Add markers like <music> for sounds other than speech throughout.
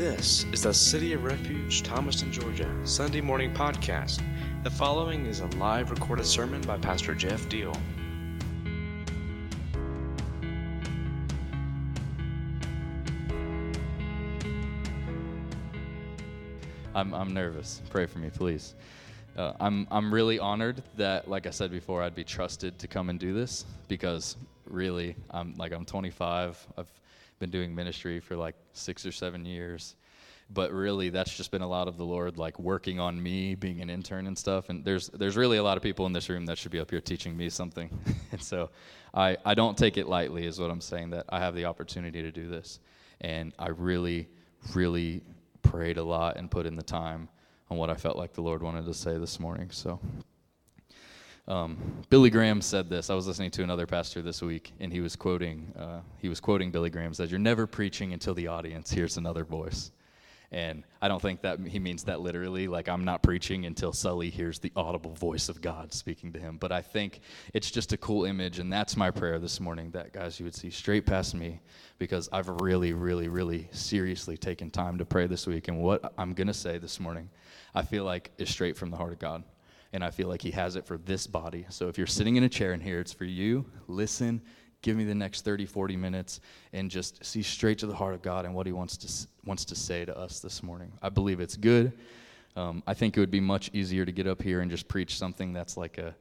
This is the City of Refuge, Thomaston, Georgia, Sunday morning podcast. The following is a live recorded sermon by Pastor Jeff Deal. I'm, I'm nervous. Pray for me, please. Uh, I'm, I'm really honored that, like I said before, I'd be trusted to come and do this because really, I'm like I'm 25. I've been doing ministry for like six or seven years, but really, that's just been a lot of the Lord like working on me, being an intern and stuff. And there's there's really a lot of people in this room that should be up here teaching me something, <laughs> and so I I don't take it lightly, is what I'm saying. That I have the opportunity to do this, and I really really prayed a lot and put in the time on what I felt like the Lord wanted to say this morning. So, um, Billy Graham said this. I was listening to another pastor this week, and he was quoting uh, he was quoting Billy Graham says, "You're never preaching until the audience hears another voice." And I don't think that he means that literally, like I'm not preaching until Sully hears the audible voice of God speaking to him. But I think it's just a cool image, and that's my prayer this morning that, guys, you would see straight past me because I've really, really, really seriously taken time to pray this week. And what I'm going to say this morning, I feel like is straight from the heart of God. And I feel like He has it for this body. So if you're sitting in a chair in here, it's for you. Listen give me the next 30 40 minutes and just see straight to the heart of god and what he wants to wants to say to us this morning i believe it's good um, i think it would be much easier to get up here and just preach something that's like a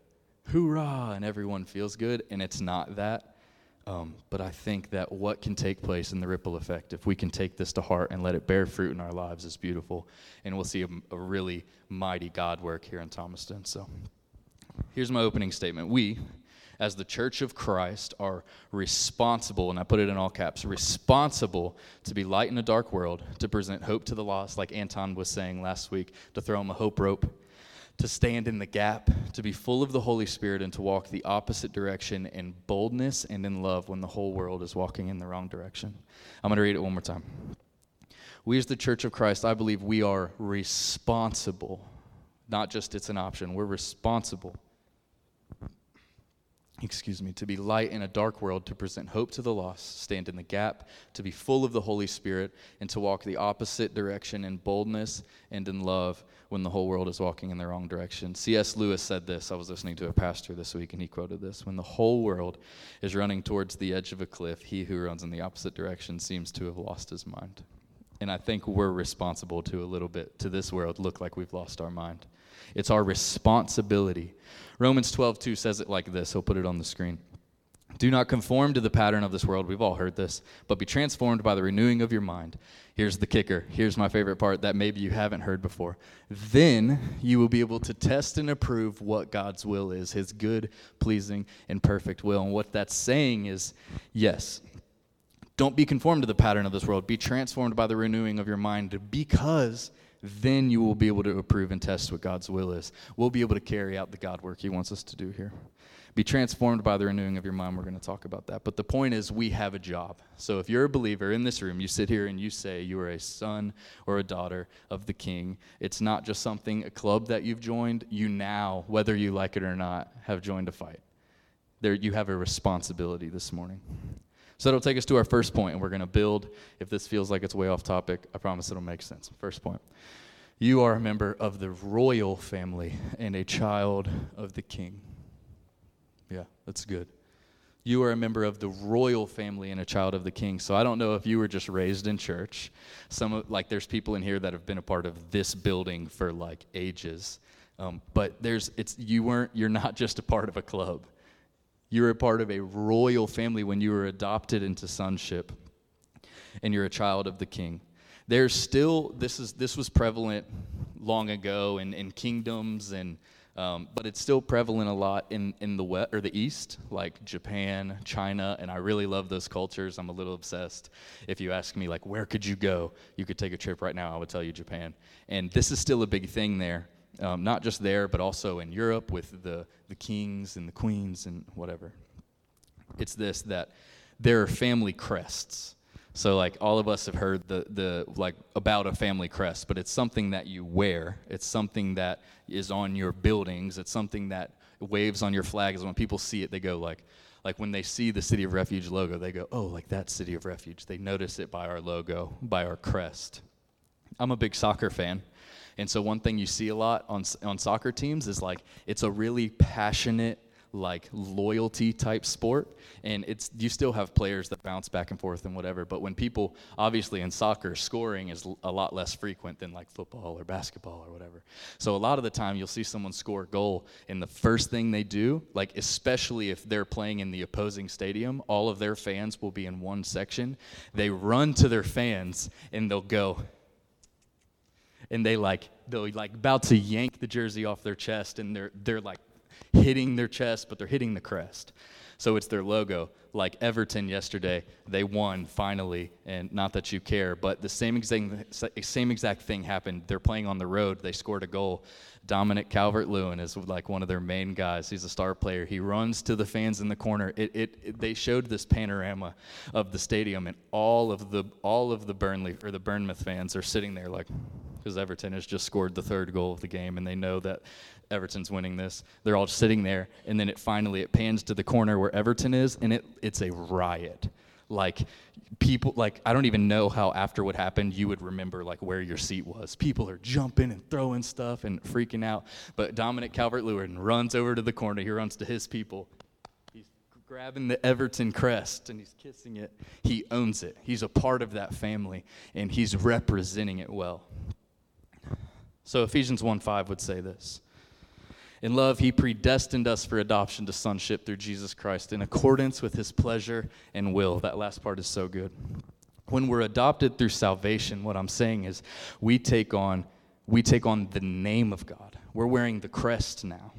hoorah and everyone feels good and it's not that um, but i think that what can take place in the ripple effect if we can take this to heart and let it bear fruit in our lives is beautiful. And we'll see a, a really mighty god work here in thomaston. So here's my opening statement. We as the church of Christ, are responsible, and I put it in all caps, responsible to be light in a dark world, to present hope to the lost, like Anton was saying last week, to throw them a hope rope, to stand in the gap, to be full of the Holy Spirit, and to walk the opposite direction in boldness and in love when the whole world is walking in the wrong direction. I'm going to read it one more time. We, as the church of Christ, I believe we are responsible. Not just it's an option, we're responsible excuse me, to be light in a dark world, to present hope to the lost, stand in the gap, to be full of the Holy Spirit, and to walk the opposite direction in boldness and in love when the whole world is walking in the wrong direction. C.S. Lewis said this. I was listening to a pastor this week, and he quoted this When the whole world is running towards the edge of a cliff, he who runs in the opposite direction seems to have lost his mind. And I think we're responsible to a little bit, to this world, look like we've lost our mind. It's our responsibility. Romans 12, 2 says it like this. He'll put it on the screen. Do not conform to the pattern of this world. We've all heard this, but be transformed by the renewing of your mind. Here's the kicker. Here's my favorite part that maybe you haven't heard before. Then you will be able to test and approve what God's will is, his good, pleasing, and perfect will. And what that's saying is yes, don't be conformed to the pattern of this world. Be transformed by the renewing of your mind because then you will be able to approve and test what God's will is. We'll be able to carry out the God work He wants us to do here. Be transformed by the renewing of your mind. We're going to talk about that. But the point is, we have a job. So if you're a believer in this room, you sit here and you say you are a son or a daughter of the King. It's not just something, a club that you've joined. You now, whether you like it or not, have joined a fight. There, you have a responsibility this morning. So that'll take us to our first point, and we're going to build. If this feels like it's way off topic, I promise it'll make sense. First point You are a member of the royal family and a child of the king. Yeah, that's good. You are a member of the royal family and a child of the king. So I don't know if you were just raised in church. Some like there's people in here that have been a part of this building for like ages. Um, but there's it's you weren't you're not just a part of a club you're a part of a royal family when you were adopted into sonship, and you're a child of the king. There's still, this, is, this was prevalent long ago in, in kingdoms, and, um, but it's still prevalent a lot in, in the west, or the east, like Japan, China, and I really love those cultures. I'm a little obsessed. If you ask me, like, where could you go? You could take a trip right now, I would tell you Japan. And this is still a big thing there um, not just there, but also in Europe with the, the kings and the queens and whatever. It's this that there are family crests. So like all of us have heard the the like about a family crest, but it's something that you wear. It's something that is on your buildings. It's something that waves on your flags. When people see it, they go like like when they see the City of Refuge logo, they go, "Oh, like that City of Refuge." They notice it by our logo, by our crest. I'm a big soccer fan. And so one thing you see a lot on on soccer teams is like it's a really passionate like loyalty type sport. And it's you still have players that bounce back and forth and whatever but when people obviously in soccer scoring is a lot less frequent than like football or basketball or whatever. So a lot of the time you'll see someone score a goal and the first thing they do like especially if they're playing in the opposing stadium all of their fans will be in one section. They run to their fans and they'll go and they like they'll like about to yank the jersey off their chest and they're they're like hitting their chest, but they're hitting the crest. So it's their logo. Like Everton yesterday, they won finally, and not that you care, but the same exact, same exact thing happened. They're playing on the road, they scored a goal. Dominic Calvert Lewin is like one of their main guys. He's a star player. He runs to the fans in the corner. It, it, it, they showed this panorama of the stadium, and all of the all of the Burnley or the Bournemouth fans are sitting there like, because Everton has just scored the third goal of the game, and they know that Everton's winning this. They're all sitting there, and then it finally it pans to the corner where Everton is, and it it's a riot. Like people, like I don't even know how after what happened you would remember like where your seat was. People are jumping and throwing stuff and freaking out. But Dominic Calvert-Lewin runs over to the corner. He runs to his people. He's grabbing the Everton crest and he's kissing it. He owns it. He's a part of that family, and he's representing it well. So Ephesians 1:5 would say this. In love, he predestined us for adoption to sonship through Jesus Christ in accordance with his pleasure and will. That last part is so good. When we're adopted through salvation, what I'm saying is we take on we take on the name of God. We're wearing the crest now.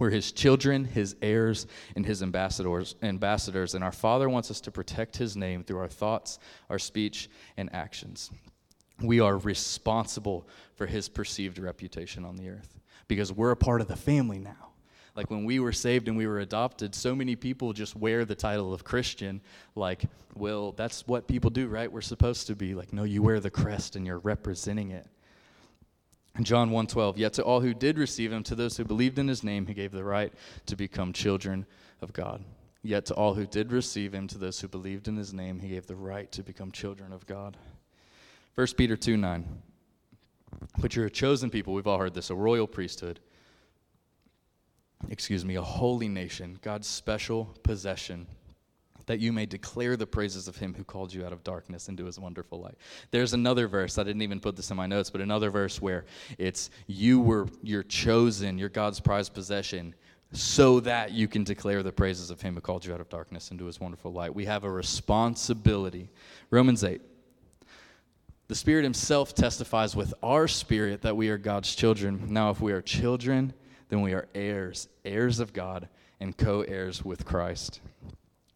We're his children, his heirs, and his ambassadors, ambassadors, and our Father wants us to protect his name through our thoughts, our speech, and actions. We are responsible for his perceived reputation on the earth because we're a part of the family now. Like when we were saved and we were adopted, so many people just wear the title of Christian. Like, well, that's what people do, right? We're supposed to be. Like, no, you wear the crest and you're representing it. John 1:12, yet to all who did receive him, to those who believed in his name, he gave the right to become children of God. Yet to all who did receive him, to those who believed in his name, he gave the right to become children of God. 1 Peter 2 9. But you're a chosen people. We've all heard this a royal priesthood. Excuse me, a holy nation, God's special possession, that you may declare the praises of him who called you out of darkness into his wonderful light. There's another verse, I didn't even put this in my notes, but another verse where it's you were you're chosen, you're God's prized possession so that you can declare the praises of him who called you out of darkness into his wonderful light. We have a responsibility. Romans 8 the Spirit Himself testifies with our spirit that we are God's children. Now, if we are children, then we are heirs, heirs of God, and co heirs with Christ.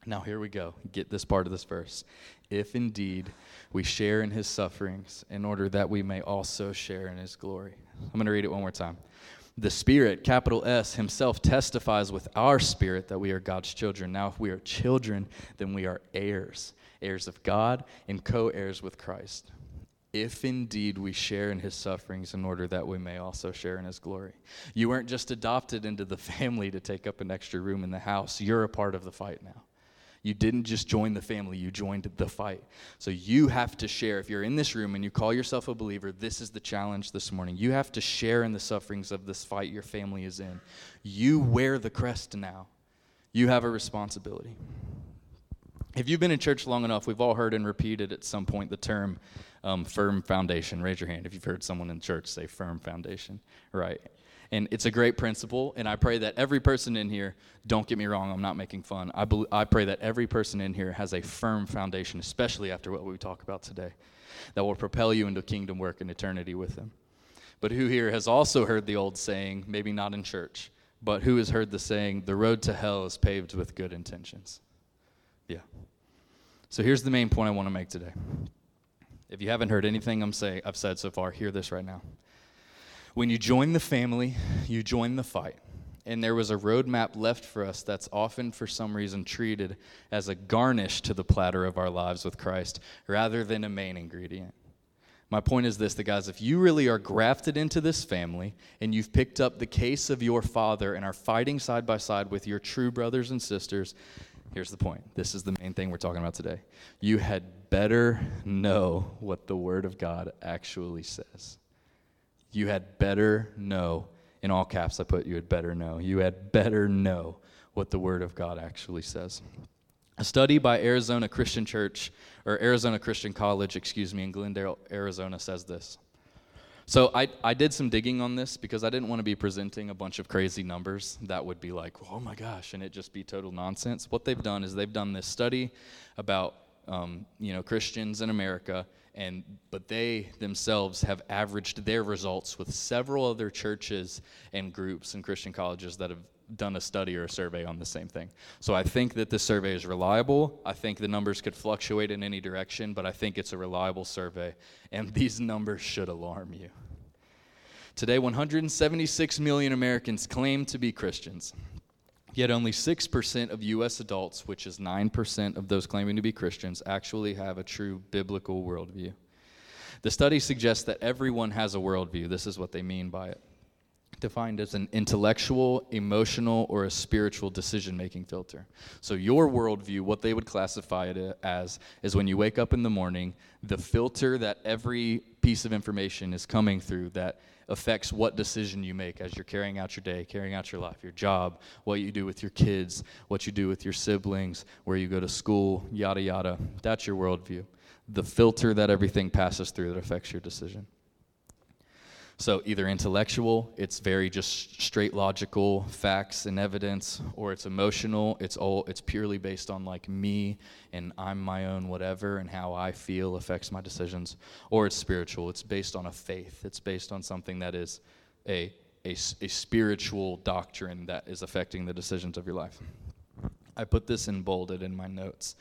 Now, here we go. Get this part of this verse. If indeed we share in His sufferings, in order that we may also share in His glory. I'm going to read it one more time. The Spirit, capital S, Himself testifies with our spirit that we are God's children. Now, if we are children, then we are heirs, heirs of God, and co heirs with Christ if indeed we share in his sufferings in order that we may also share in his glory. You weren't just adopted into the <laughs> family to take up an extra room in the house, you're a part of the fight now. You didn't just join the family, you joined the fight. So you have to share. If you're in this room and you call yourself a believer, this is the challenge this morning. You have to share in the sufferings of this fight your family is in. You wear the crest now, you have a responsibility. If you've been in church long enough, we've all heard and repeated at some point the term um, firm foundation. Raise your hand if you've heard someone in church say firm foundation. Right. And it's a great principle, and I pray that every person in here, don't get me wrong, I'm not making fun. I, be, I pray that every person in here has a firm foundation, especially after what we talk about today, that will propel you into kingdom work and eternity with Him. But who here has also heard the old saying, maybe not in church, but who has heard the saying, the road to hell is paved with good intentions? Yeah. So here's the main point I want to make today. If you haven't heard anything I'm say, I've said so far, hear this right now. When you join the family, you join the fight. And there was a roadmap left for us that's often, for some reason, treated as a garnish to the platter of our lives with Christ rather than a main ingredient. My point is this the guys, if you really are grafted into this family and you've picked up the case of your father and are fighting side by side with your true brothers and sisters, Here's the point. This is the main thing we're talking about today. You had better know what the Word of God actually says. You had better know, in all caps, I put you had better know. You had better know what the Word of God actually says. A study by Arizona Christian Church, or Arizona Christian College, excuse me, in Glendale, Arizona says this. So I, I did some digging on this because I didn't want to be presenting a bunch of crazy numbers that would be like, oh my gosh, and it just be total nonsense. What they've done is they've done this study about um, you know Christians in America, and but they themselves have averaged their results with several other churches and groups and Christian colleges that have done a study or a survey on the same thing. So I think that this survey is reliable. I think the numbers could fluctuate in any direction, but I think it's a reliable survey, and <laughs> these numbers should alarm you. Today, 176 million Americans claim to be Christians. Yet only 6% of U.S. adults, which is 9% of those claiming to be Christians, actually have a true biblical worldview. The study suggests that everyone has a worldview. This is what they mean by it defined as an intellectual, emotional, or a spiritual decision making filter. So, your worldview, what they would classify it as, is when you wake up in the morning, the filter that every piece of information is coming through that affects what decision you make as you're carrying out your day, carrying out your life, your job, what you do with your kids, what you do with your siblings, where you go to school, yada, yada. That's your worldview. The filter that everything passes through that affects your decision. So either intellectual, it's very just straight logical facts and evidence, or it's emotional, it's all it's purely based on like me and I'm my own whatever and how I feel affects my decisions, or it's spiritual, it's based on a faith, it's based on something that is a a, a spiritual doctrine that is affecting the decisions of your life. I put this in bolded in my notes.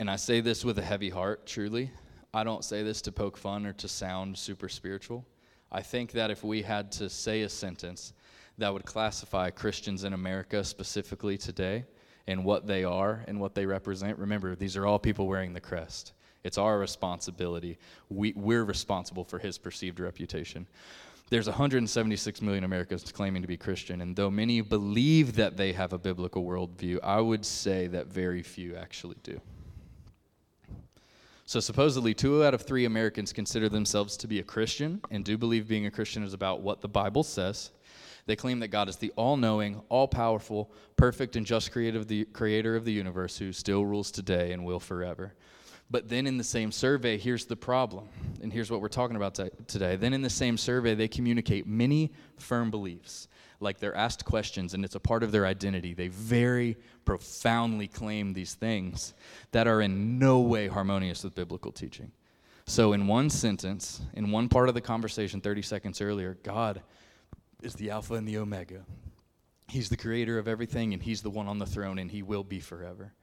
And I say this with a heavy heart, truly. I don't say this to poke fun or to sound super spiritual. I think that if we had to say a sentence that would classify Christians in America specifically today and what they are and what they represent, remember, these are all people wearing the crest. It's our responsibility. We, we're responsible for his perceived reputation. There's 176 million Americans claiming to be Christian, and though many believe that they have a biblical worldview, I would say that very few actually do. So, supposedly, two out of three Americans consider themselves to be a Christian and do believe being a Christian is about what the Bible says. They claim that God is the all knowing, all powerful, perfect, and just creator of, the, creator of the universe who still rules today and will forever. But then in the same survey, here's the problem, and here's what we're talking about t- today. Then in the same survey, they communicate many firm beliefs like they're asked questions and it's a part of their identity. They very profoundly claim these things that are in no way harmonious with biblical teaching. So, in one sentence, in one part of the conversation 30 seconds earlier, God is the Alpha and the Omega. He's the creator of everything and He's the one on the throne and He will be forever.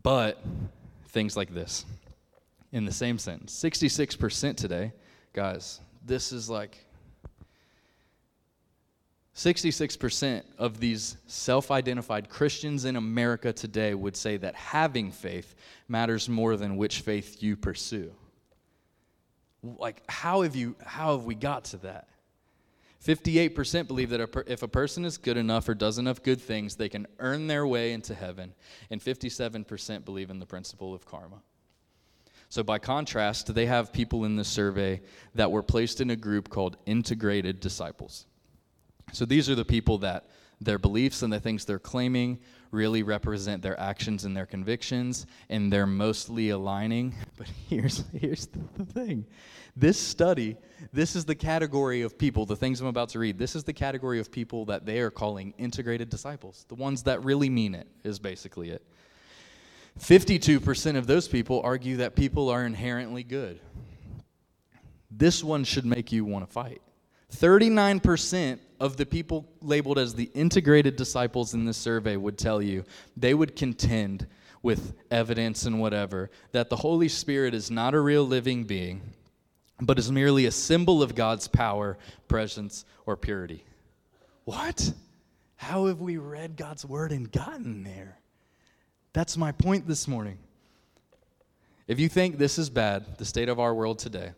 But things like this in the same sentence 66% today, guys, this is like 66% of these self identified Christians in America today would say that having faith matters more than which faith you pursue. Like, how have, you, how have we got to that? 58% believe that a per, if a person is good enough or does enough good things, they can earn their way into heaven. And 57% believe in the principle of karma. So, by contrast, they have people in this survey that were placed in a group called integrated disciples. So these are the people that their beliefs and the things they're claiming really represent their actions and their convictions, and they're mostly aligning. <laughs> But here's, here's the thing this study, this is the category of people, the things I'm about to read, this is the category of people that they are calling integrated disciples. The ones that really mean it, is basically it. 52% of those people argue that people are inherently good. This one should make you want to fight. 39% of the people labeled as the integrated disciples in this survey would tell you they would contend with evidence and whatever that the Holy Spirit is not a real living being, but is merely a symbol of God's power, presence, or purity. What? How have we read God's word and gotten there? That's my point this morning. If you think this is bad, the state of our world today,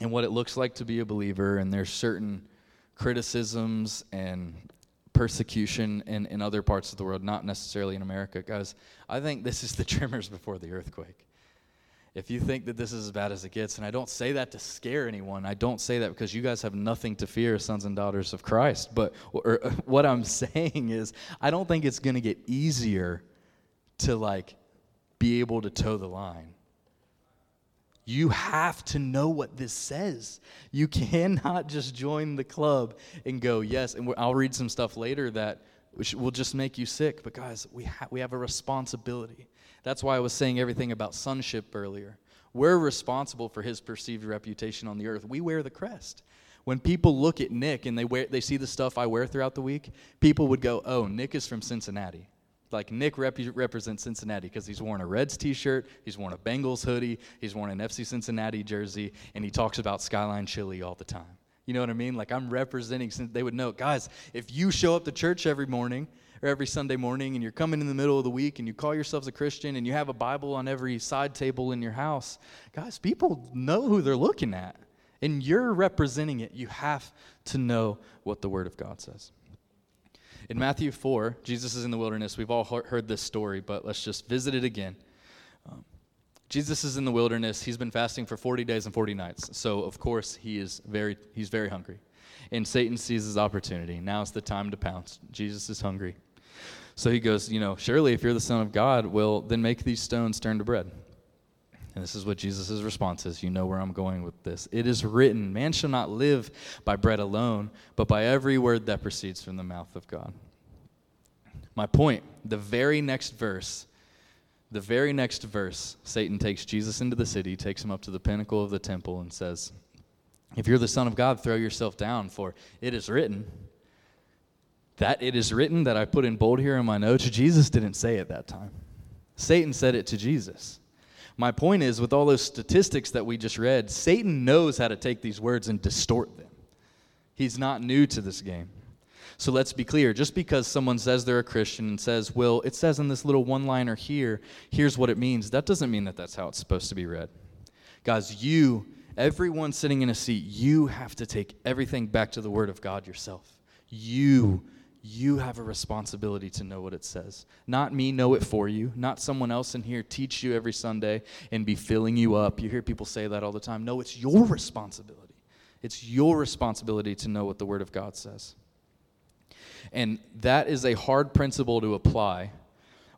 and what it looks like to be a believer, and there's certain criticisms and persecution in, in other parts of the world, not necessarily in America. Guys, I think this is the <laughs> tremors before the earthquake. If you think that this is as bad as it gets, and I don't say that to scare anyone, I don't say that because you guys have nothing to fear, sons and daughters of Christ. But or, <laughs> what I'm <laughs> saying is, I don't think it's going to get easier to like be able to toe the line. You have to know what this says. You <laughs> cannot just join the club and go, yes. And I'll read some stuff later that will just make you sick. But guys, we, ha- we have a responsibility. That's why I was saying everything about sonship earlier. We're responsible for his perceived reputation on the earth. We wear the crest. When people look at Nick and they, wear, they see the stuff I wear throughout the week, people would go, oh, Nick is from Cincinnati like Nick rep- represents Cincinnati because he's worn a Reds t-shirt, he's worn a Bengals hoodie, he's worn an FC Cincinnati jersey, and he talks about Skyline Chili all the time. You know what I mean? Like I'm representing. They would know, guys. If you show up to church every morning or every Sunday morning, and you're coming in the middle of the week, and you call yourselves a Christian, and you have a Bible on every side table in your house, guys, people know who they're looking at, and you're representing it. You have to know what the Word of God says. In Matthew 4, Jesus is in the wilderness. We've all heard this story, but let's just visit it again. Um, Jesus is in the wilderness. He's been fasting for 40 days and 40 nights. So, of course, he is very, he's very hungry. And Satan sees his opportunity. Now's the time to pounce. Jesus is hungry. So he goes, You know, surely if you're the Son of God, well, then make these stones turn to bread. And this is what Jesus' response is. You know where I'm going with this. It is written, Man shall not live by bread alone, but by every word that proceeds from the mouth of God. My point, the very next verse, the very next verse, Satan takes Jesus into the city, takes him up to the pinnacle of the temple, and says, If you're the Son of God, throw yourself down, for it is written. That it is written that I put in bold here in my notes, Jesus didn't say it that time. Satan said it to Jesus. My point is, with all those statistics that we just read, Satan knows how to take these words and distort them. He's not new to this game. So let's be clear just because someone says they're a Christian and says, well, it says in this little one liner here, here's what it means, that doesn't mean that that's how it's supposed to be read. Guys, you, everyone sitting in a seat, you have to take everything back to the Word of God yourself. You you have a responsibility to know what it says. Not me know it for you, not someone else in here teach you every Sunday and be filling you up. You hear people say that all the time. No, it's your responsibility. It's your responsibility to know what the Word of God says. And that is a hard principle to apply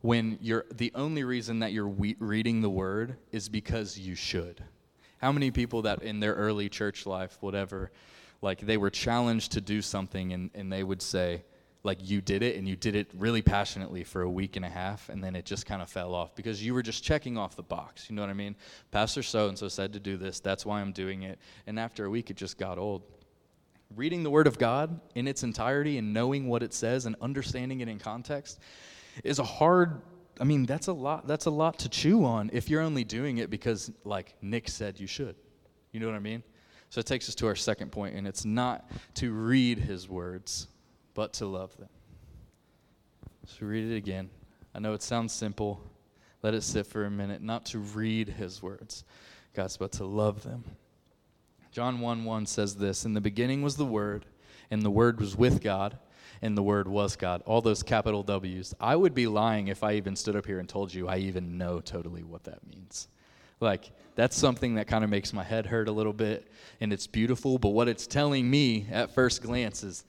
when you're the only reason that you're we- reading the Word is because you should. How many people that in their early church life, whatever, like they were challenged to do something and, and they would say, like you did it and you did it really passionately for a week and a half and then it just kind of fell off because you were just checking off the box you know what i mean? Pastor so and so said to do this that's why i'm doing it. And after a week it just got old. Reading the word of god in its entirety and knowing what it says and understanding it in context is a hard i mean that's a lot that's a lot to chew on if you're only doing it because like nick said you should. You know what i mean? So it takes us to our second point and it's not to read his words but to love them. So read it again. I know it sounds simple. Let it sit for a minute. Not to read his words, God's, but to love them. John 1 1 says this In the beginning was the Word, and the Word was with God, and the Word was God. All those capital W's. I would be lying if I even stood up here and told you I even know totally what that means. Like, that's something that kind of makes my head hurt a little bit, and it's beautiful, but what it's telling me at first glance is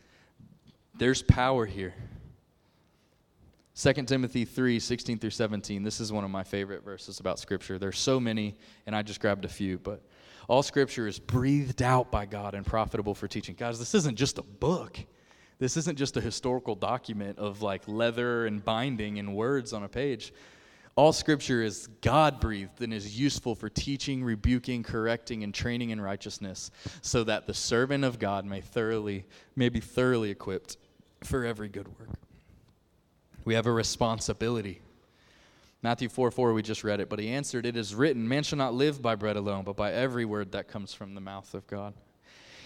there's power here. 2 Timothy 3 16 through 17. This is one of my favorite verses about Scripture. There's so many, and I just grabbed a few, but all Scripture is breathed out by God and profitable for teaching. Guys, this isn't just a book. This isn't just a historical document of like leather and binding and words on a page. All scripture is God breathed and is useful for teaching, rebuking, correcting, and training in righteousness, so that the servant of God may thoroughly, may be thoroughly equipped for every good work. We have a responsibility. Matthew 4 4, we just read it, but he answered, It is written, Man shall not live by bread alone, but by every word that comes from the mouth of God.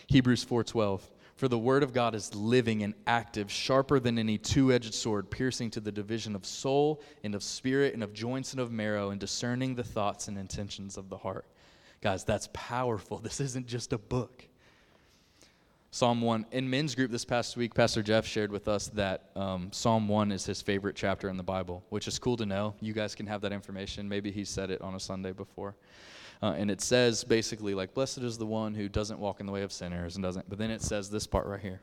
Hebrews 4 12, For the word of God is living and active, sharper than any two edged sword, piercing to the division of soul and of spirit and of joints and of marrow, and discerning the thoughts and intentions of the heart. Guys, that's powerful. <laughs> This isn't just a book. Psalm 1. In men's group this past week, Pastor Jeff shared with us that um, Psalm 1 is his favorite chapter in the Bible, which is cool to know. You guys can have that information. Maybe he said it on a Sunday before. Uh, and it says basically, like, blessed is the one who doesn't walk in the way of sinners and doesn't. But then it says this part right here.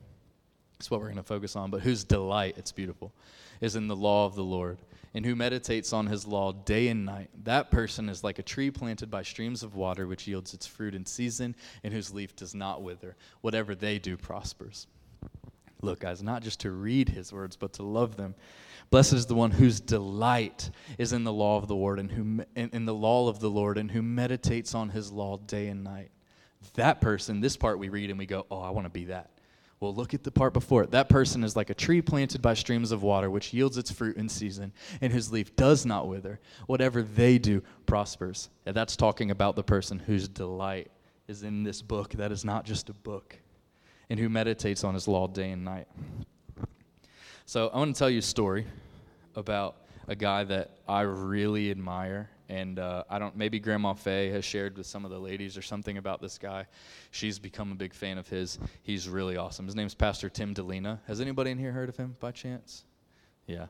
It's what we're going to focus on. But whose delight, it's beautiful, is in the law of the Lord and who meditates on his law day and night. That person is like a tree planted by streams of water, which yields its fruit in season, and whose leaf does not wither. Whatever they do prospers. Look, guys, not just to read his words, but to love them. Blessed is the one whose delight is in the law of the Lord and who in, in the law of the Lord and who meditates on his law day and night. That person, this part we read and we go, "Oh, I want to be that." Well, look at the part before it. That person is like a tree planted by streams of water, which yields its fruit in season, and whose leaf does not wither. Whatever they do prospers. And that's talking about the person whose delight is in this book that is not just a book, and who meditates on his law day and night. So I want to tell you a story about a guy that I really admire and uh, I don't. Maybe Grandma Faye has shared with some of the ladies or something about this guy. She's become a big fan of his. He's really awesome. His name's Pastor Tim Dilena. Has anybody in here heard of him by chance? Yeah,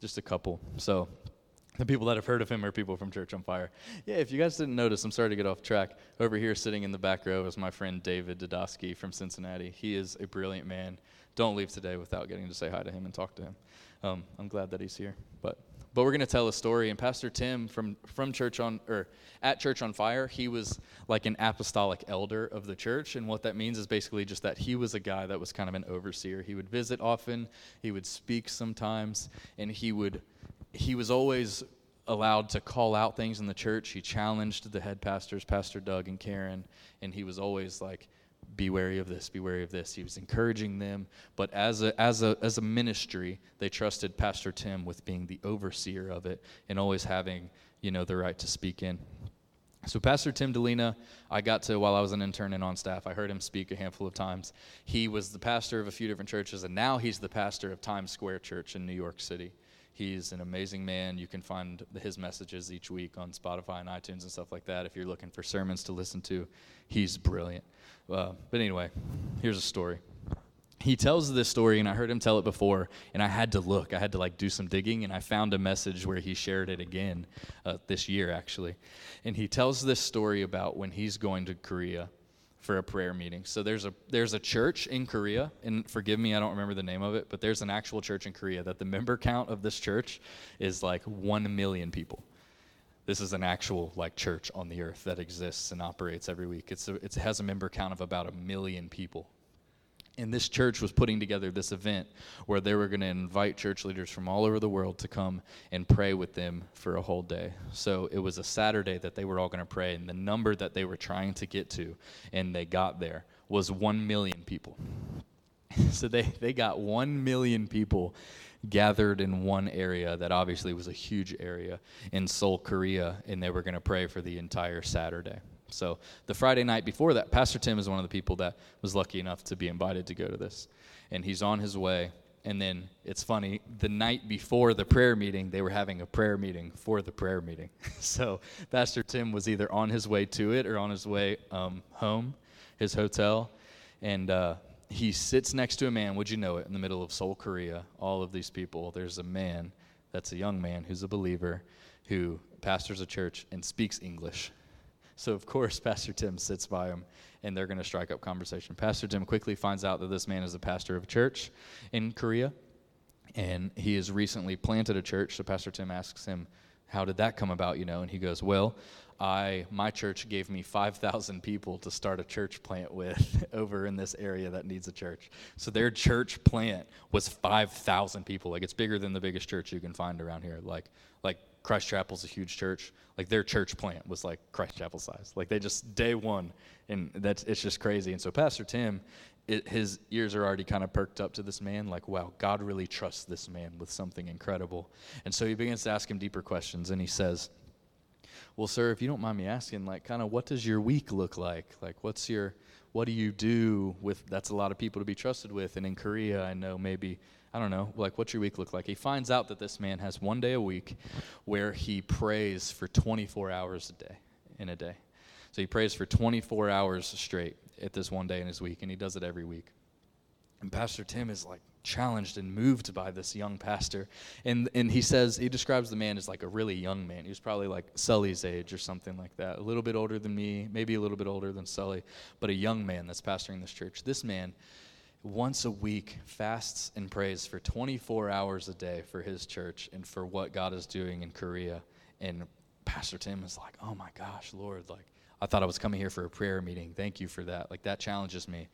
just a couple. So the people that have heard of him are people from Church on Fire. Yeah, if you guys didn't notice, I'm sorry to get off track. Over here, sitting in the back row, is my friend David Dudosky from Cincinnati. He is a brilliant man. Don't leave today without getting to say hi to him and talk to him. Um, I'm glad that he's here. But but we're going to tell a story. And Pastor Tim from from Church on or at Church on Fire, he was like an apostolic elder of the church, and what that means is basically just that he was a guy that was kind of an overseer. He would visit often, he would speak sometimes, and he would he was always allowed to call out things in the church. He challenged the head pastors, Pastor Doug and Karen, and he was always like be wary of this, be wary of this. He was encouraging them, but as a, as a, as a ministry, they trusted Pastor Tim with being the overseer of it and always having, you know, the right to speak in. So Pastor Tim Dilena, I got to while I was an intern and on staff. I heard him speak a handful of times. He was the pastor of a few different churches, and now he's the pastor of Times Square Church in New York City. He's an amazing man. You can find his messages each week on Spotify and iTunes and stuff like that. If you're looking for sermons to listen to, he's brilliant. Uh, but anyway, here's a story. He tells this story, and I heard him tell it before, and I had to look. I had to like do some digging, and I found a message where he shared it again uh, this year, actually. And he tells this story about when he's going to Korea for a prayer meeting. So there's a there's a church in Korea, and forgive me, I don't remember the name of it, but there's an actual church in Korea that the member count of this church is like one million people this is an actual like church on the earth that exists and operates every week. It's a, it has a member count of about a million people. And this church was putting together this event where they were going to invite church leaders from all over the world to come and pray with them for a whole day. So it was a Saturday that they were all going to pray, and the number that they were trying to get to, and they got there, was 1 million people. <laughs> so they, they got 1 million people gathered in one area that obviously was a huge area in Seoul, Korea, and they were going to pray for the entire Saturday. So the Friday night before that, Pastor Tim is one of the people that was lucky enough to be invited to go to this. And he's on his way. And then it's funny, the night before the prayer meeting, they were having a prayer meeting for the prayer meeting. <laughs> so Pastor Tim was either on his way to it or on his way um, home, his hotel. And uh, he sits next to a man, would you know it, in the middle of Seoul, Korea, all of these people. There's a man that's a young man who's a believer who pastors a church and speaks English. So, of course, <laughs> Pastor Tim sits by him and they're going to strike up conversation. Pastor Tim quickly finds out that this man is a pastor of a church in Korea and he has recently planted a church. So, Pastor Tim asks him, How did that come about, you know? And he goes, Well, I my church gave me 5,000 people to start a church plant with <laughs> over in this area that needs a church. So their church plant was 5,000 people. Like it's bigger than the biggest church you can find around here. Like like Christ Chapel's a huge church. Like their church plant was like Christ Chapel size. Like they just day one, and that's it's just crazy. And so Pastor Tim, it, his ears are already kind of perked up to this man. Like wow, God really trusts this man with something incredible. And so he begins to ask him deeper questions, and he says. Well, sir, if you don't mind me asking, like, kind of what does your week look like? Like, what's your, what do you do with, that's a lot of people to be trusted with. And in Korea, I know maybe, I don't know, like, what's your week look like? He finds out that this man has one day a week where he prays for 24 hours a day, in a day. So he prays for 24 hours straight. at this one day in his week, and he does it every week. And Pastor Tim is like challenged and moved by this young pastor. And, and he says, he describes the man as like a really young man. He was probably like Sully's age or something like that. A little bit older than me, maybe a little bit older than Sully, but a young man that's pastoring this church. This man, once a week, fasts and prays for 24 hours a day for his church and for what God is doing in Korea. And Pastor Tim is like, oh my gosh, Lord, like, I thought I was coming here for a prayer meeting. Thank you for that. Like, that challenges me.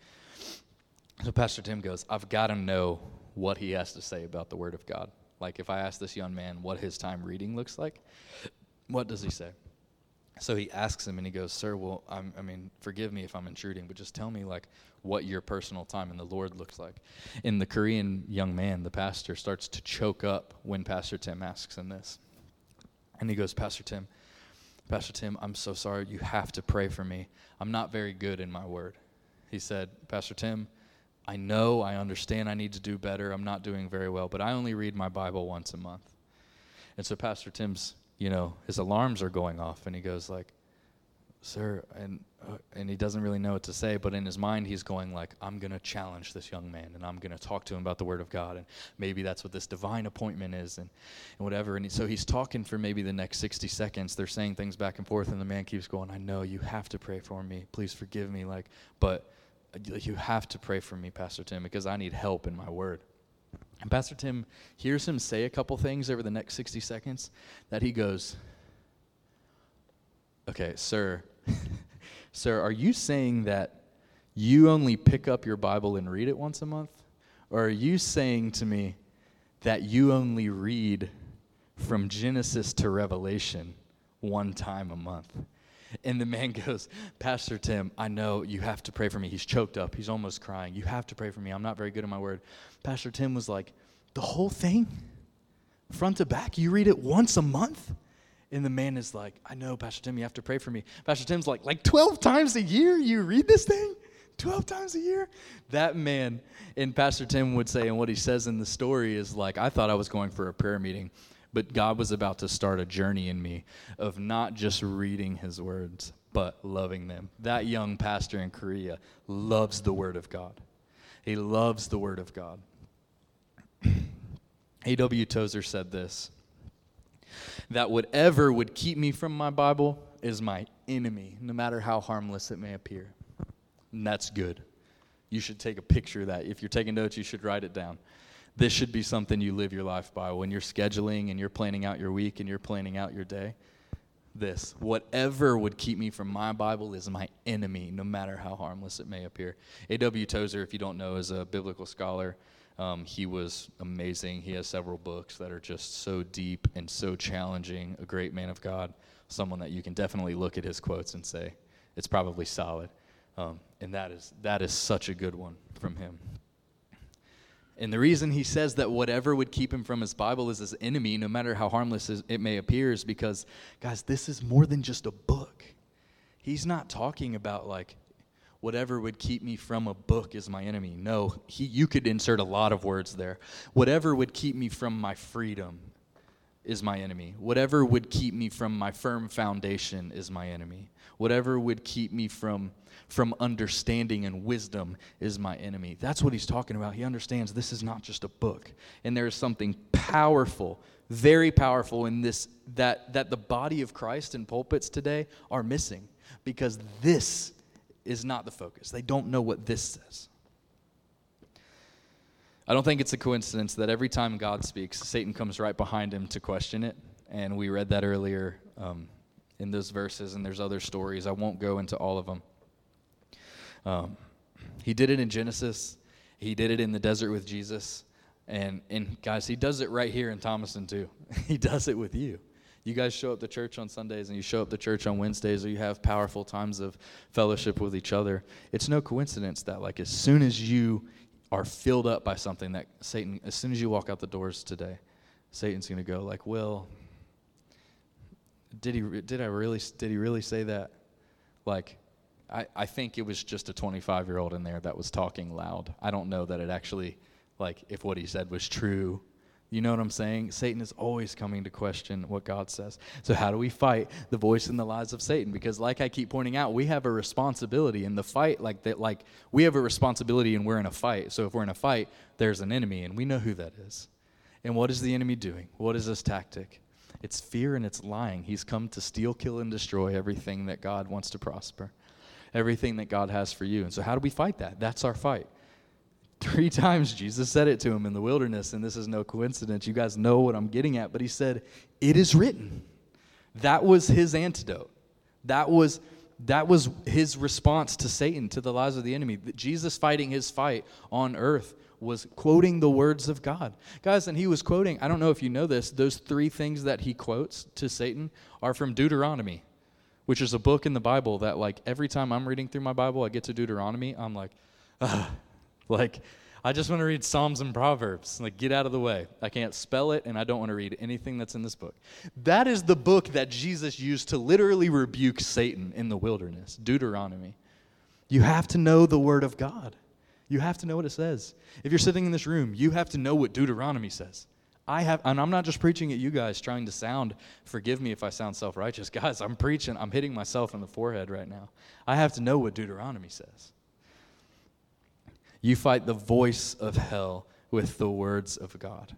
So Pastor Tim goes, I've got to know what he has to say about the Word of God. Like, if I ask this young man what his time reading looks like, what does he say? So he asks him and he goes, Sir, well, I'm, i mean, forgive me if I'm intruding, but just tell me, like, what your personal time in the Lord looks like. And the Korean young man, the pastor, starts to choke up when Pastor Tim asks him this. And he goes, Pastor Tim, Pastor Tim, I'm so sorry. You have to pray for me. I'm not very good in my word. He said, Pastor Tim, I know, I understand I need to do better. I'm not doing very well, but I only read my Bible once a month. And so Pastor Tim's, you know, his alarms are going off and he goes like, "Sir," and uh, and he doesn't really know what to say, but in his mind he's going like, "I'm going to challenge this young man and I'm going to talk to him about the word of God and maybe that's what this divine appointment is and and whatever." And he, so he's talking for maybe the next 60 seconds. They're saying things back and forth and the man keeps going, "I know you have to pray for me. Please forgive me." Like, but you have to pray for me, Pastor Tim, because I need help in my word. And Pastor Tim hears him say a couple things over the next 60 seconds that he goes, Okay, sir, <laughs> sir, are you saying that you only pick up your Bible and read it once a month? Or are you saying to me that you only read from Genesis to Revelation one time a month? And the man <laughs> goes, Pastor Tim, I know you have to pray for me. He's choked up. He's almost crying. You have to pray for me. I'm not very good in my word. Pastor Tim was like, The whole thing? Front to back? You read it once a month? And the man is like, I know, Pastor Tim, you have to pray for me. Pastor Tim's like, like 12 times a year you read this thing? 12 times a year? That man, and Pastor Tim would say, and what he says in the story is like, I thought I was going for a prayer meeting. But God was about to start a journey in me of not just reading his words, but loving them. That young pastor in Korea loves the word of God. He loves the word of God. <clears throat> A.W. Tozer said this that whatever would keep me from my Bible is my enemy, no matter how harmless it may appear. And that's good. You should take a picture of that. If you're taking notes, you should write it down this should be something you live your life by when you're scheduling and you're planning out your week and you're planning out your day. This, whatever would keep me from my Bible is my enemy, no matter how harmless it may appear. A.W. Tozer, if you don't know, is a biblical scholar. Um, he was amazing. He has several books that are just so deep and so challenging. A great man of God, someone that you can definitely look at his quotes and say, it's probably solid. Um, and that is, that is such a good one from him. And the reason he says that whatever would keep him from his Bible is his enemy, no matter how harmless it may appear, is because, guys, this is more than just a book. He's not talking about like whatever would keep me from a book is my enemy. No, he, you could insert a lot of words there. Whatever would keep me from my freedom is my enemy. Whatever would keep me from my firm foundation is my enemy. Whatever would keep me from from understanding and wisdom is my enemy. That's what he's talking about. He understands this is not just a book. And there is something powerful, very powerful in this that that the body of Christ in pulpits today are missing because this is not the focus. They don't know what this says. I don't think it's a coincidence that every time God speaks, Satan comes right behind him to question it. And we read that earlier um, in those verses, and there's other stories. I won't go into all of them. Um, he did it in Genesis. He did it in the desert with Jesus. And, and guys, he does it right here in Thomaston too. <laughs> he does it with you. You guys show up to church on Sundays and you show up to church on Wednesdays or you have powerful times of fellowship with each other. It's no coincidence that like as soon as you are filled up by something that Satan as soon as you walk out the doors today, Satan's going to go like, "Well, did he did I really did he really say that?" Like I, I think it was just a 25 year old in there that was talking loud. I don't know that it actually, like, if what he said was true, You know what I'm saying? Satan is always coming to question what God says. So, how do we fight the voice and the lies of Satan? Because, like I keep pointing out, we have a responsibility in the fight. Like that, like we have a responsibility, and we're in a fight. So, if we're in a fight, there's an enemy, and we know who that is. And what is the enemy doing? What is his tactic? It's fear and it's lying. He's come to steal, kill, and destroy everything that God wants to prosper, everything that God has for you. And so, how do we fight that? That's our fight. Three <laughs> times Jesus said it to him in the wilderness, and this is no coincidence. You guys know what I'm getting at, but he said, It is written. That was his antidote. That was that was his response to Satan, to the lies of the enemy. Jesus fighting his fight on earth was quoting the words of God. Guys, and he was quoting, I don't know if you know this, those three things that he quotes to Satan are from Deuteronomy, which is a book in the Bible that, like, every time I'm reading through my Bible, I get to Deuteronomy, I'm like, ah, <laughs> like, I just want to read Psalms and Proverbs. Like, get out of the way. I can't spell it, and I don't want to read anything that's in this book. That is the book that Jesus used to literally rebuke Satan in the wilderness Deuteronomy. You have to know the Word of God. You have to know what it says. If you're sitting in this room, you have to know what Deuteronomy says. I have, and I'm not just preaching at you guys trying to sound, forgive me if I sound self righteous. <laughs> Guys, I'm preaching, I'm hitting myself in the forehead right now. I have to know what Deuteronomy says. You fight the voice of hell with the words of God.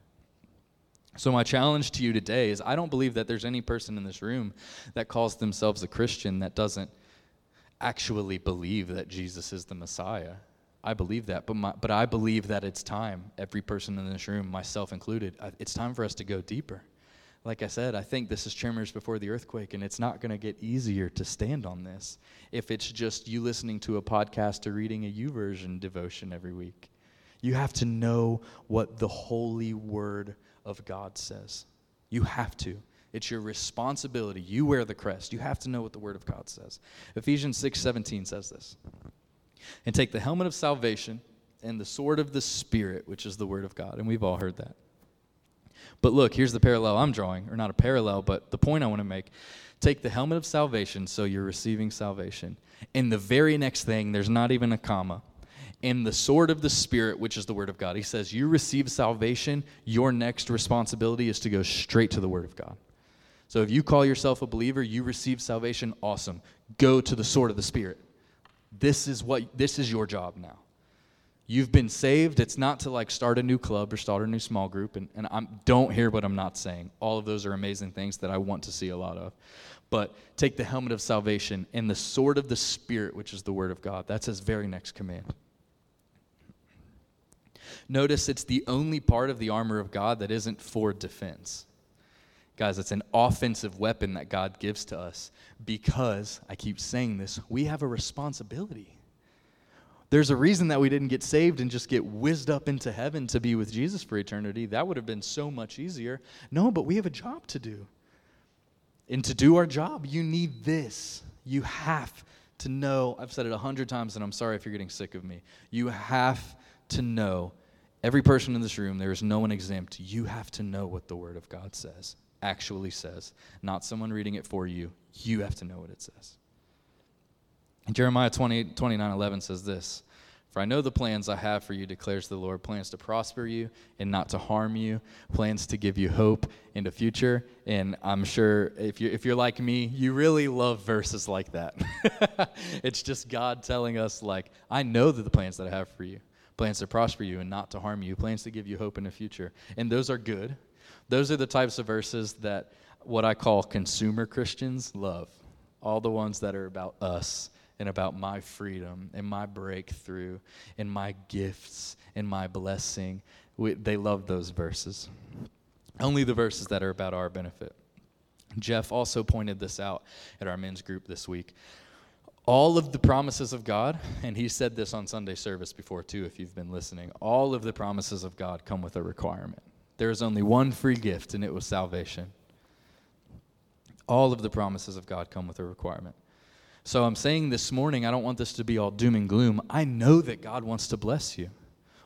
So, my challenge to you today is I don't believe that there's any person in this room that calls themselves a Christian that doesn't actually believe that Jesus is the Messiah. I believe that, but, my, but I believe that it's time, every person in this room, myself included, uh, it's time for us to go deeper like I said, I think this is tremors before the earthquake, and it's not going to get easier to stand on this if it's just you listening to a podcast or reading a YouVersion devotion every week. You have to know what the holy word of God says. You have to. It's your responsibility. You wear the crest. You have to know what the word of God says. Ephesians 6:17 says this. And take the helmet of salvation and the sword of the spirit, which is the word of God. And we've all heard that. But look, here's the parallel I'm drawing, or not a parallel, but the point I want to make. Take the helmet of salvation, so you're receiving salvation. And the very next thing, there's not even a comma. In the sword of the Spirit, which is the Word of God, he says, You receive salvation, your next responsibility is to go straight to the Word of God. So if you call yourself a believer, you receive salvation, awesome. Go to the sword of the Spirit. This is what this is your job now. You've been saved. It's not to like start a new club or start a new small group. And, and I'm, don't hear what I'm not saying. All of those are amazing things that I want to see a lot of. But take the helmet of salvation and the sword of the Spirit, which is the word of God. That's his very next command. Notice it's the only part of the armor of God that isn't for defense. Guys, it's an offensive weapon that God gives to us because, I keep saying this, we have a responsibility. There's a reason that we didn't get saved and just get whizzed up into heaven to be with Jesus for eternity. That would have been so much easier. No, but we have a job to do. And to do our job, you need this. You have to know. I've said it a hundred times, and I'm sorry if you're getting sick of me. You have to know. Every person in this room, there is no one exempt. You have to know what the Word of God says, actually says, not someone reading it for you. You have to know what it says. Jeremiah 20, 29 11 says this For I know the plans I have for you, declares the Lord plans to prosper you and not to harm you, plans to give you hope in the future. And I'm sure if you're, if you're like me, you really love verses like that. <laughs> it's just God telling us, like, I know that the plans that I have for you plans to prosper you and not to harm you, plans to give you hope in the future. And those are good. Those are the types of verses that what I call consumer Christians love. All the ones that are about us and about my freedom and my breakthrough and my gifts and my blessing. We, they love those verses. Only the verses that are about our benefit. Jeff also pointed this out at our men's group this week. All of the promises of God, and he said this on Sunday service before too, if you've been listening, all of the promises of God come with a requirement. There is only one free gift, and it was salvation. All of the promises of God come with a requirement. So I'm saying this morning, I don't want this to be all doom and gloom. I know that God wants to bless you.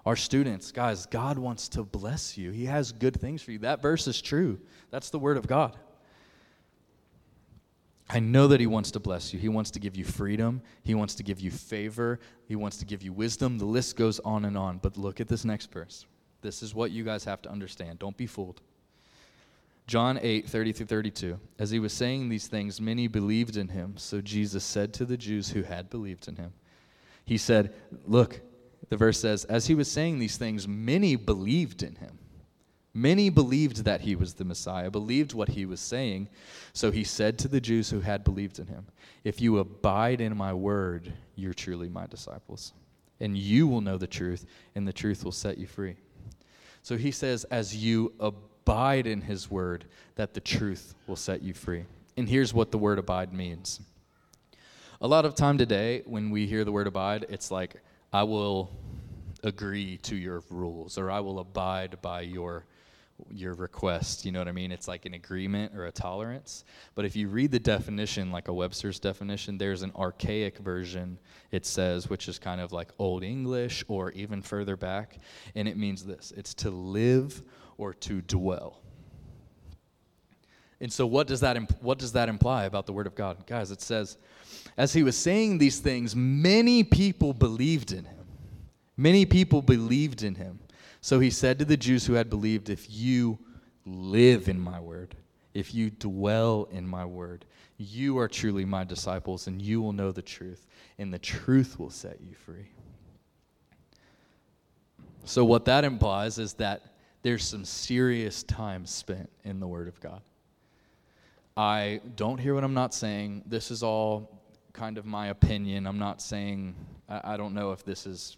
Our students, guys, God wants to bless you. He has good things for you. That verse is true. That's the word of God. I know that He wants to bless you. He wants to give you freedom. He wants to give you favor. He wants to give you wisdom. The list goes on and on. But look at this next verse. This is what you guys have to understand. Don't be fooled. John 8, 30 through 32. As he was saying these things, many believed in him. So Jesus said to the Jews who had believed in him, He said, Look, the verse says, As he was saying these things, many believed in him. Many believed that he was the Messiah, believed what he was saying. So he said to the Jews who had believed in him, If you abide in my word, you're truly my disciples. And you will know the truth, and the truth will set you free. So he says, As you abide in his word, that the truth will set you free. And here's what the word abide means. A lot of time today, when we hear the word abide, it's like, I will agree to your rules, or I will abide by your your request. You know what I mean? It's like an agreement or a tolerance. But if you read the definition, like a Webster's definition, there's an archaic version, it says, which is kind of like Old English or even further back. And it means this it's to live or to dwell. And so, what does that, imp- what does that imply about the Word of God? Guys, it says, as he was saying these things, many people believed in him. Many people believed in him. So he said to the Jews who had believed, If you live in my word, if you dwell in my word, you are truly my disciples, and you will know the truth, and the truth will set you free. So, what that implies is that there's some serious time spent in the Word of God. I don't hear what I'm not saying. This is all kind of my opinion. I'm not saying, I, I don't know if this is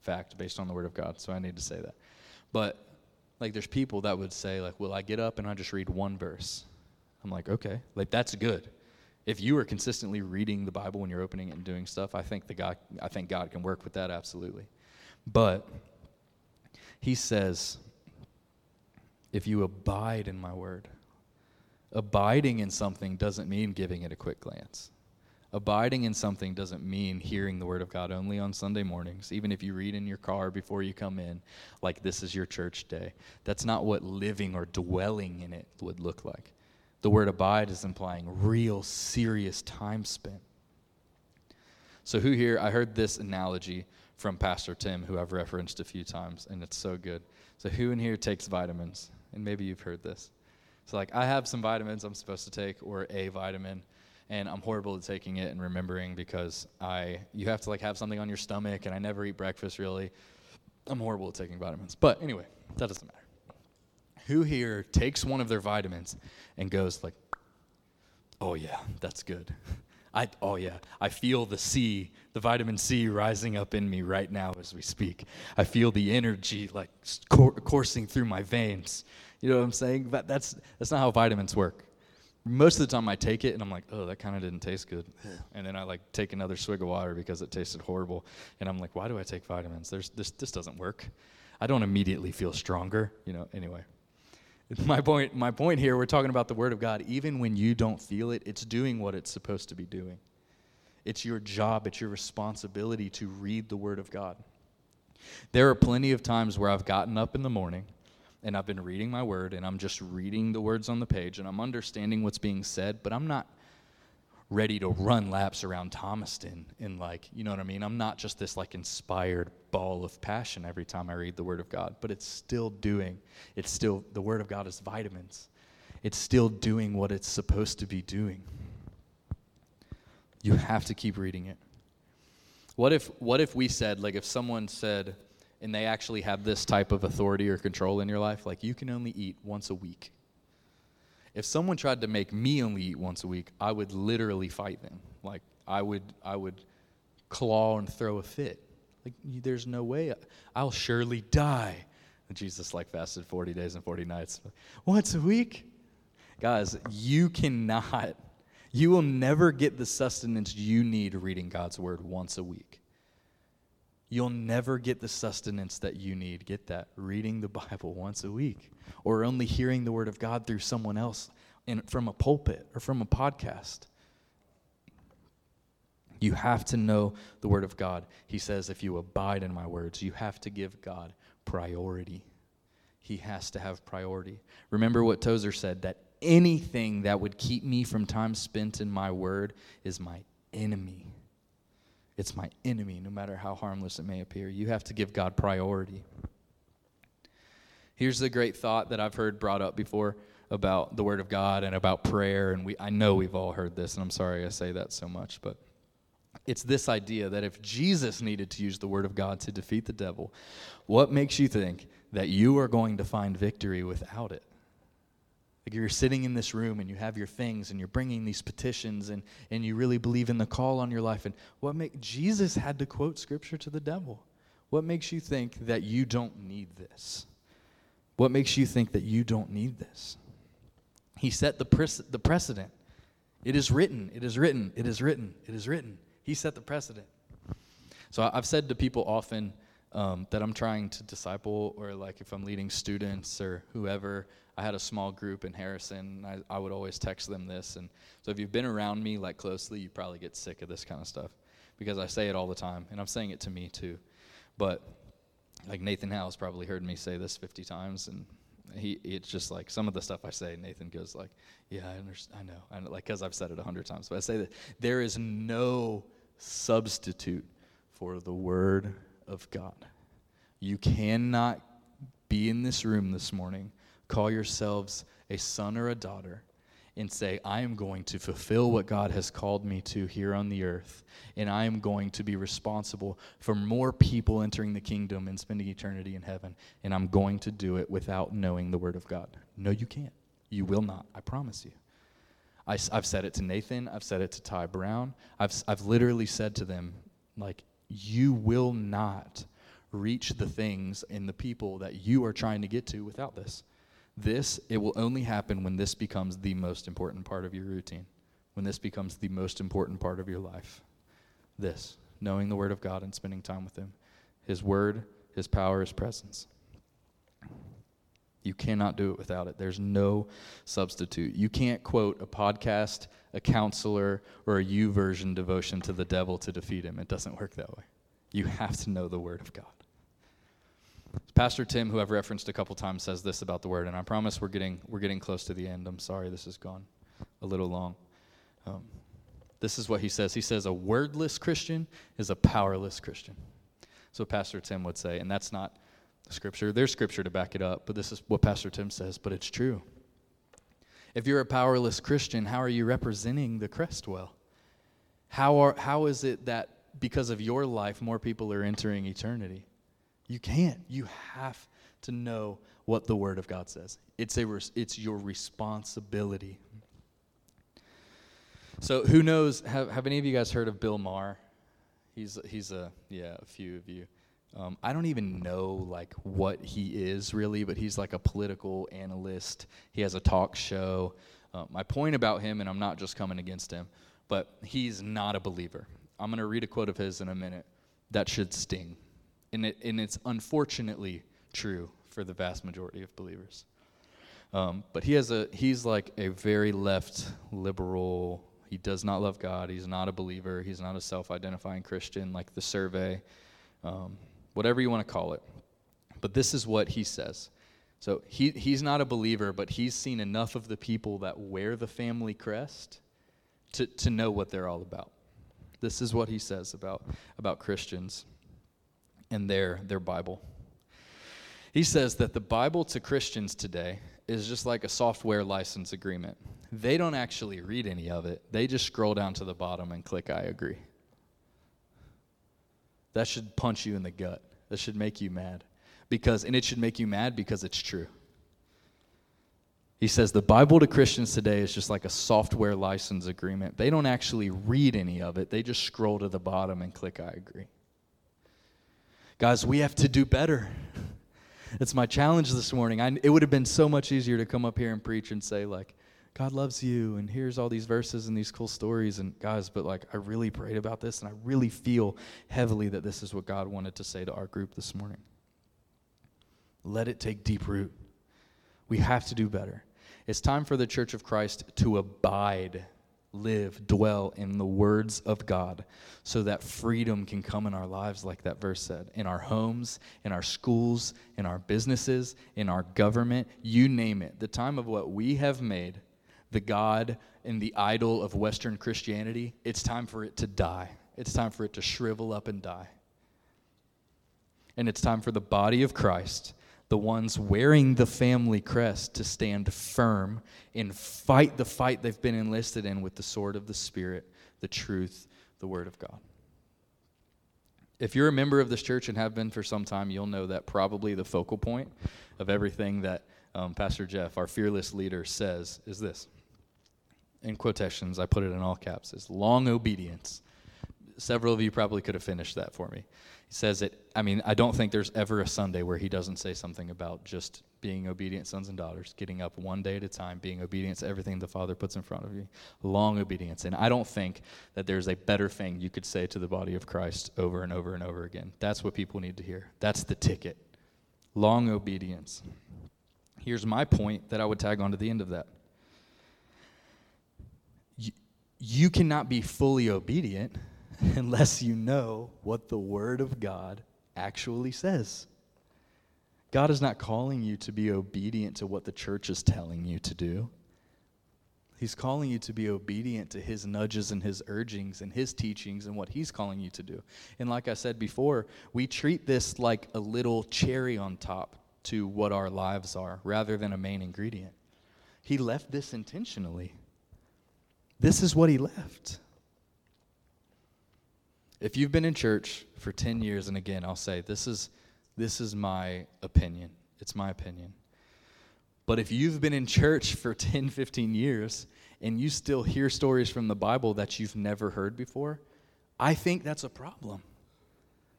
fact based on the Word of God, so I need to say that. But like there's people that would say like, "Will I get up and I just read one verse?" I'm like, "Okay, like that's good." If you are consistently reading the Bible when you're opening it and doing stuff, I think the God I think God can work with that absolutely. But he says, "If you abide in my word." Abiding in something doesn't mean giving it a quick glance. Abiding in something doesn't mean hearing the Word of God only on Sunday mornings, even if you read in your car before you come in, like this is your church day. That's not what living or dwelling in it would look like. The word abide is implying real, serious time spent. So, who here, I heard this analogy from Pastor Tim, who I've referenced a few times, and it's so good. So, who in here takes vitamins? And maybe you've heard this. So, like, I have some vitamins I'm supposed to take, or a vitamin and I'm horrible at taking it and remembering because I you have to like have something on your stomach and I never eat breakfast really. I'm horrible at taking vitamins. But anyway, that doesn't matter. Who here takes one of their vitamins and goes like, "Oh yeah, that's good." <laughs> I oh yeah, I feel the C, the vitamin C rising up in me right now as we speak. I feel the energy like coursing through my veins. You know what I'm saying? But that's that's not how vitamins work most of the time I take it and I'm like, oh, that kind of didn't taste good. And then I like take another swig of water because it tasted horrible. And I'm like, why do I take vitamins? There's this this doesn't work. I don't immediately feel stronger, you know, anyway. <laughs> My point my point here, we're talking about the word of God. Even when you don't feel it, it's doing what it's supposed to be doing. It's your job, it's your responsibility to read the word of God. There are plenty of times where I've gotten up in the morning and I've been reading my word and I'm just reading the words on the page and I'm understanding what's being said, but I'm not ready to run laps around Thomaston and like, you know what I mean? I'm not just this like inspired ball of passion every time I read the word of God, but it's still doing. It's still the word of God is vitamins. It's still doing what it's supposed to be doing. You have to keep reading it. What if what if we said like if someone said and they actually have this type of authority or control in your life, like you can only eat once a week. If someone tried to make me only eat once a week, I would literally fight them. Like I would, I would claw and throw a fit. Like there's no way I'll surely die. And Jesus like fasted 40 days and 40 nights. Once a week? Guys, you cannot, you will never get the sustenance you need reading God's word once a week. You'll never get the sustenance that you need. Get that? Reading the Bible once a week, or only hearing the Word of God through someone else in, from a pulpit or from a podcast. You have to know the Word of God. He says, if you abide in my words, you have to give God priority. He has to have priority. Remember what Tozer said that anything that would keep me from time spent in my word is my enemy. It's my enemy, no matter how harmless it may appear. You have to give God priority. Here's the great thought that I've heard brought up before about the Word of God and about prayer. And we, I know we've all heard this, and I'm sorry I say that so much, but it's this idea that if Jesus needed to use the Word of God to defeat the devil, what makes you think that you are going to find victory without it? Like you're sitting in this room and you have your things and you're bringing these petitions and, and you really believe in the call on your life. And what make Jesus had to quote scripture to the devil? What makes you think that you don't need this? What makes you think that you don't need this? He set the, pres- the precedent. It is written, it is written, it is written, it is written. He set the precedent. So I've said to people often um, that I'm trying to disciple, or like if I'm leading students or whoever, I had a small group in Harrison. I, I would always text them this. And so if you've been around me like closely, you probably get sick of this kind of stuff because I say it all the time, and I'm saying it to me too. But like Nathan Howe's probably heard me say this 50 times, and he it's just like some of the stuff I say, Nathan goes like, "Yeah, I understand. I know, know," like because I've said it a hundred times. But I say that there is no substitute for the Word of God. You cannot be in this room this morning, call yourselves a son or a daughter, and say, I am going to fulfill what God has called me to here on the earth, and I am going to be responsible for more people entering the kingdom and spending eternity in heaven, and I'm going to do it without knowing the Word of God. No, you can't. You will not. I promise you. I, have said it to Nathan. I've said it to Ty Brown. I've, I've literally said to them, like, you will not reach the things and the people that you are trying to get to without this. This, it will only happen when this becomes the most important part of your routine, when this becomes the most important part of your life. This, knowing the Word of God and spending time with Him, His Word, His power, His presence. You cannot do it without it. There's no substitute. You can't quote a podcast, a counselor, or a YouVersion devotion to the devil to defeat him. It doesn't work that way. You have to know the Word of God. Pastor Tim, who I've referenced a couple times, says this about the Word, and I promise we're getting, we're getting close to the end. I'm sorry this has gone a little long. Um, this is what he says. He says, A wordless Christian is a powerless Christian. So Pastor Tim would say, and that's not scripture. There's scripture to back it up, but this is what Pastor Tim says, but it's true. If you're a powerless Christian, how are you representing the crest well? How, are, how is it that because of your life, more people are entering eternity? You can't. You have to know what the Word of God says. It's, a, it's your responsibility. So, who knows? Have, have any of you guys heard of Bill Maher? He's, he's a, yeah, a few of you. Um, I don't even know like what he is really, but he's like a political analyst. He has a talk show. Uh, my point about him, and I'm not just coming against him, but he's not a believer. I'm going to read a quote of his in a minute that should sting, and it and it's unfortunately true for the vast majority of believers. Um, but he has a he's like a very left liberal. He does not love God. He's not a believer. He's not a self-identifying Christian like the survey. Um, whatever you want to call it. But this is what he says. So he, he's not a believer, but he's seen enough of the people that wear the family crest to, to know what they're all about. This is what he says about, about Christians and their, their Bible. He says that the Bible to Christians today is just like a software license agreement. They don't actually read any of it, they just scroll down to the bottom and click, I agree. That should punch you in the gut. That should make you mad. Because and it should make you mad because it's true. He says the Bible to Christians today is just like a software license agreement. They don't actually read any of it. They just scroll to the bottom and click I agree. Guys, we have to do better. It's my challenge this morning. I, it would have been so much easier to come up here and preach and say like God loves you, and here's all these verses and these cool stories. And guys, but like, I really prayed about this, and I really feel heavily that this is what God wanted to say to our group this morning. Let it take deep root. We have to do better. It's time for the church of Christ to abide, live, dwell in the words of God so that freedom can come in our lives, like that verse said, in our homes, in our schools, in our businesses, in our government, you name it. The time of what we have made the God and the idol of Western Christianity, it's time for it to die. It's time for it to shrivel up and die. And it's time for the body of Christ, the ones wearing the family crest, to stand firm and fight the fight they've been enlisted in with the sword of the Spirit, the truth, the Word of God. If you're a member of this church and have been for some time, you'll know that probably the focal point of everything that um, Pastor Jeff, our fearless leader, says is this. In quotations, I put it in all caps, is long obedience. Several of you probably could have finished that for me. He says it, I mean, I don't think there's ever a Sunday where he doesn't say something about just being obedient sons and daughters, getting up one day at a time, being obedient to everything the Father puts in front of you. Long obedience. And I don't think that there's a better thing you could say to the body of Christ over and over and over again. That's what people need to hear. That's the ticket. Long obedience. Here's my point that I would tag on to the end of that. You, you cannot be fully obedient <laughs> unless you know what the Word of God actually says. God is not calling you to be obedient to what the church is telling you to do. He's calling you to be obedient to his nudges and his urgings and his teachings and what he's calling you to do. And like I said before, we treat this like a little cherry on top to what our lives are rather than a main ingredient. He left this intentionally. This is what he left. If you've been in church for 10 years, and again, I'll say this is, this is my opinion. It's my opinion. But if you've been in church for <laughs> 10, 15 years and you still hear stories from the Bible that you've never heard before, I think that's a problem.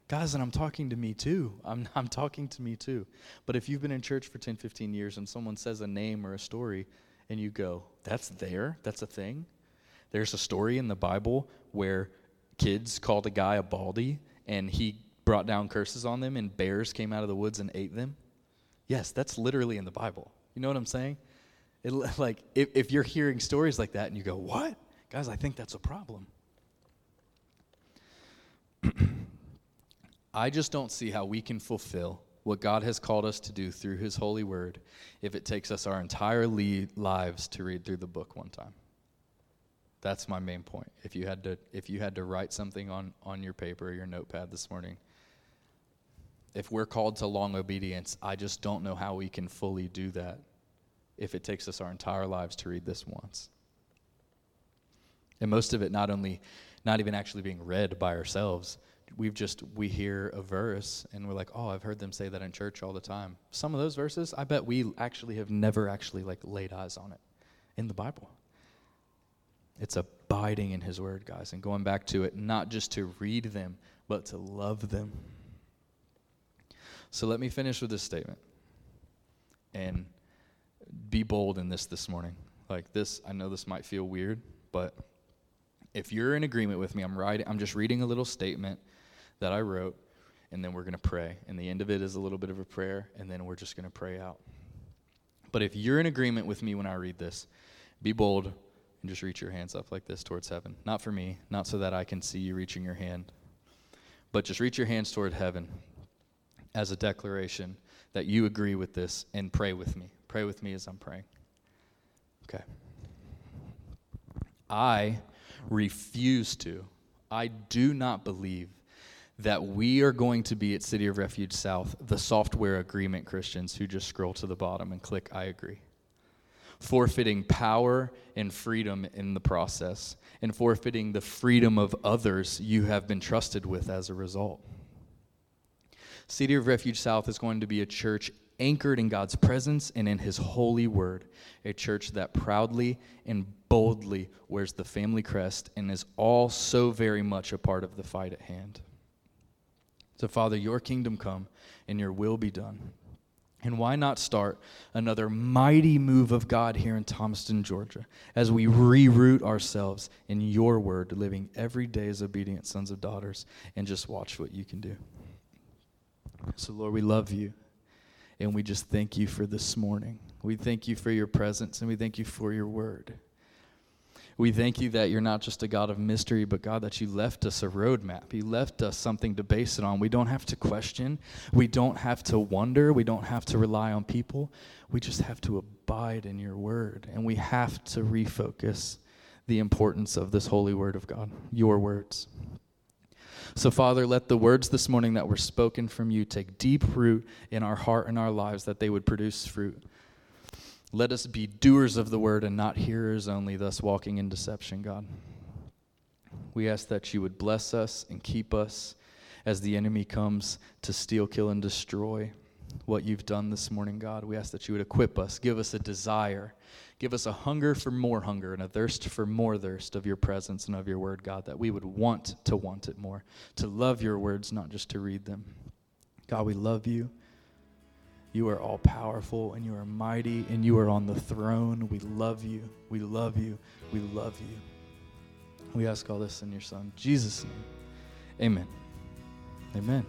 Guys, and I'm talking to me too. I'm, <laughs> I'm talking to me too. But if you've been in church for 10, 15 years and someone says a name or a story and you go, that's there, that's a thing. There's a story in the Bible where kids called a guy a baldy and he brought down curses on them and bears came out of the woods and ate them? Yes, that's literally in the Bible. You know what I'm saying? It, <laughs> like if, if you're hearing stories like that and you go, "What?" Guys, I think that's a problem. <clears throat> I just don't see how we can fulfill what God has called us to do through his holy word if it takes us our entire lives to read through the book one time. That's my main point. If you had to if you had to write something on on your paper your notepad this morning, if we're called to long obedience, I just don't know how we can fully do that if it takes us our entire lives to read this once. And most of it not only not even actually being read by ourselves, we've just we hear a verse and we're like, "Oh, I've heard them say that in church all the time." Some of those verses, I bet we actually have never actually like laid eyes on it in the Bible. It's abiding in His Word, guys, and going back to it, not just to read them, but to love them. So let me finish with this statement and be bold in this this morning. Like this, I know this might feel weird, but if you're in agreement with me, I'm writing, I'm just reading a little statement that I wrote, and then we're going to pray. And the end of it is a little bit of a prayer, and then we're just going to pray out. But if you're in agreement with me when I read this, be bold, and just reach your hands up like this towards heaven. Not for me, not so that I can see you reaching your hand, but just reach your hands toward heaven as a declaration that you agree with this and pray with me. Pray with me as I'm praying. Okay. I refuse to, I do not believe that we are going to be at City of Refuge South, the software agreement Christians who just scroll to the bottom and click I agree forfeiting power and freedom in the process, and forfeiting the freedom of others you have been trusted with as a result. City of Refuge South is going to be a church anchored in God's presence and in His holy word, a church that proudly and boldly wears the family crest and is all so very much a part of the fight at hand. So, Father, your kingdom come and your will be done. And why not start another mighty move of God here in Thomaston, Georgia, as we reroute ourselves in your word, living every day as obedient sons and daughters, and just watch what you can do. So, Lord, we love you, and we just thank you for this morning. We thank you for your presence, and we thank you for your word. We thank you that you're not just a God of mystery, but God, that you left us a roadmap. You left us something to base it on. We don't have to question. We don't have to wonder. We don't have to rely on people. We just have to abide in your word. And we have to refocus the importance of this holy word of God, your words. So, Father, let the words this morning that were spoken from you take deep root in our heart and our lives, that they would produce fruit. Let us be doers of the word and not hearers only, thus walking in deception, God. We ask that you would bless us and keep us as the enemy comes to steal, kill, and destroy what you've done this morning, God. We ask that you would equip us, give us a desire, give us a hunger for more hunger and a thirst for more thirst of your presence and of your word, God, that we would want to want it more, to love your words, not just to read them. God, we love you. You are all powerful and you are mighty and you are on the throne. We love you. We love you. We love you. We ask all this in your Son, Jesus' name. Amen. Amen.